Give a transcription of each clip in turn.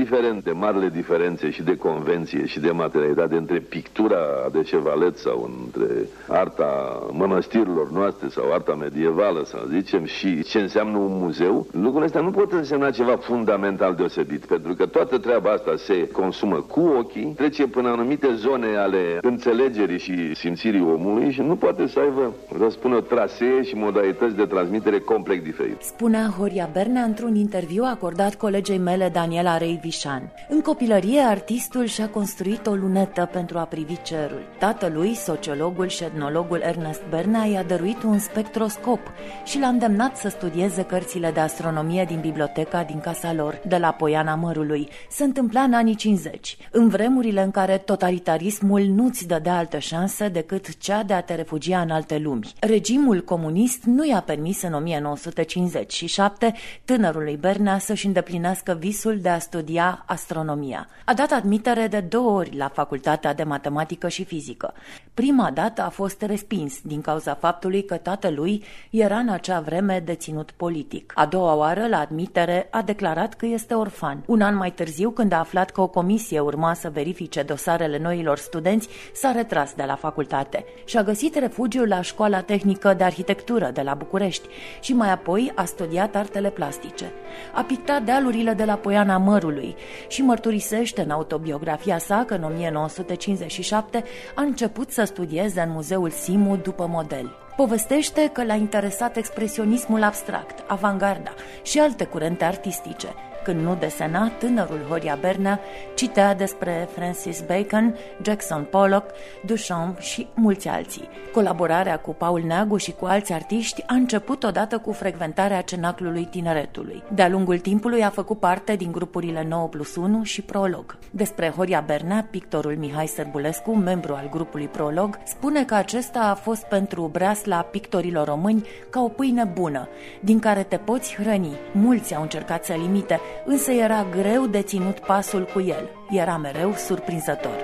indiferent de marile diferențe și de convenție și de materialitate între pictura de cevalet sau între arta mănăstirilor noastre sau arta medievală, să zicem, și ce înseamnă un muzeu, lucrurile astea nu pot însemna ceva fundamental deosebit, pentru că toată treaba asta se consumă cu ochii, trece până anumite zone ale înțelegerii și simțirii omului și nu poate să aibă, răspună, trasee și modalități de transmitere complet diferite. Spunea Horia Bernea într-un interviu acordat colegei mele Daniela Reivișan. În copilărie, artistul și-a construit o lunetă pentru a privi cerul. Tatălui, sociologul și etnologul Ernest Bernea, i-a dăruit un spectroscop și l-a îndemnat să studieze cărțile de astronomie din biblioteca din casa lor, de la Poiana Mărului. Se întâmpla în anii 50, în vremurile în care totalitarismul nu-ți dădea altă șansă decât cea de a te refugia în alte lumi. Regimul comunist nu i-a permis în 1957 tânărului Bernea să-și îndeplinească visul de a studia astronomia. A dat admitere de două ori la Facultatea de Matematică și Fizică. Prima dată a fost respins din cauza faptului că tatălui era în acea vreme deținut politic. A doua oară, la admitere, a declarat că este orfan. Un an mai târziu, când a aflat că o comisie urma să verifice dosarele noilor studenți, s-a retras de la facultate și a găsit refugiu la Școala Tehnică de Arhitectură de la București și mai apoi a studiat artele plastice. A pictat dealurile de la Poiana Mărului și mărturisește în autobiografia sa că în 1957 a început să studieze în Muzeul Simu după model. Povestește că l-a interesat expresionismul abstract, avangarda și alte curente artistice – când nu desena, tânărul Horia Bernea citea despre Francis Bacon, Jackson Pollock, Duchamp și mulți alții. Colaborarea cu Paul Neagu și cu alți artiști a început odată cu frecventarea cenaclului tineretului. De-a lungul timpului a făcut parte din grupurile 9 plus 1 și Prolog. Despre Horia Bernea, pictorul Mihai Sărbulescu, membru al grupului Prolog, spune că acesta a fost pentru breasla pictorilor români ca o pâine bună, din care te poți hrăni. Mulți au încercat să limite, însă era greu de ținut pasul cu el. Era mereu surprinzător.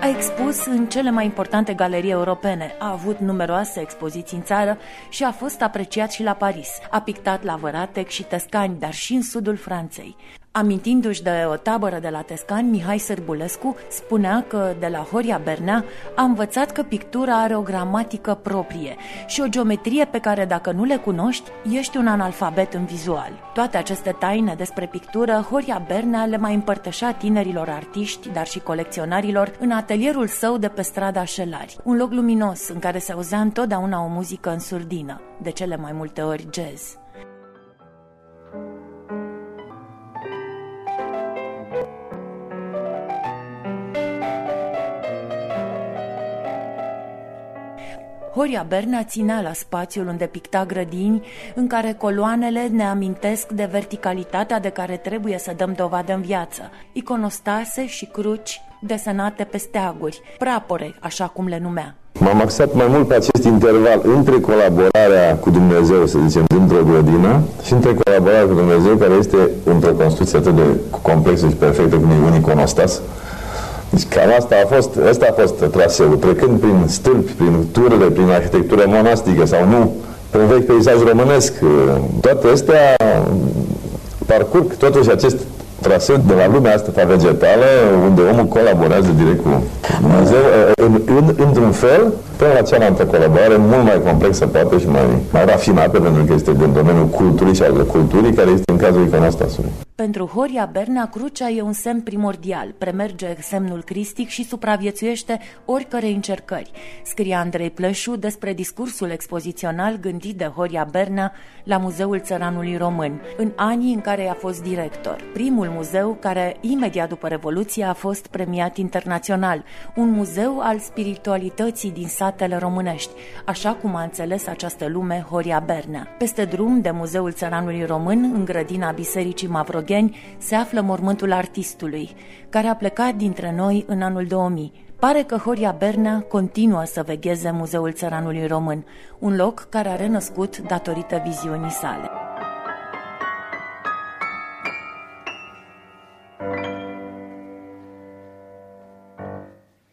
A expus în cele mai importante galerii europene, a avut numeroase expoziții în țară și a fost apreciat și la Paris. A pictat la Văratec și Tescani, dar și în sudul Franței. Amintindu-și de o tabără de la Tescan, Mihai Sărbulescu spunea că de la Horia Bernea a învățat că pictura are o gramatică proprie și o geometrie pe care dacă nu le cunoști, ești un analfabet în vizual. Toate aceste taine despre pictură, Horia Bernea le mai împărtășea tinerilor artiști, dar și colecționarilor, în atelierul său de pe strada Șelari, un loc luminos în care se auzea întotdeauna o muzică în surdină, de cele mai multe ori jazz. Horia Berna ținea la spațiul unde picta grădini, în care coloanele ne amintesc de verticalitatea de care trebuie să dăm dovadă în viață, iconostase și cruci desenate pe steaguri, prapore, așa cum le numea. M-am axat mai mult pe acest interval între colaborarea cu Dumnezeu, să zicem, dintr-o grădină și între colaborarea cu Dumnezeu, care este într-o construcție atât de complexă și perfectă cum e un iconostas, deci cam asta a fost, asta a fost traseul, trecând prin stâlpi, prin turele, prin arhitectură monastică sau nu, prin vechi peisaj românesc, toate astea parcurg totuși acest traseu de la lumea asta vegetală, unde omul colaborează direct cu Dumnezeu, în, în, într-un fel, până la cealaltă colaborare, mult mai complexă poate și mai, mai rafinată, pentru că este din domeniul culturii și al culturii, care este în cazul iconostasului. Pentru Horia Bernea, crucea e un semn primordial, premerge semnul cristic și supraviețuiește oricărei încercări. Scrie Andrei Plășu despre discursul expozițional gândit de Horia Bernea la Muzeul Țăranului Român, în anii în care a fost director. Primul muzeu care, imediat după Revoluție, a fost premiat internațional, un muzeu al spiritualității din satele românești, așa cum a înțeles această lume Horia Bernea. Peste drum de Muzeul Țăranului Român, în grădina Bisericii Mavro Gheorgheni se află mormântul artistului, care a plecat dintre noi în anul 2000. Pare că Horia Bernea continuă să vegheze Muzeul Țăranului Român, un loc care a renăscut datorită viziunii sale.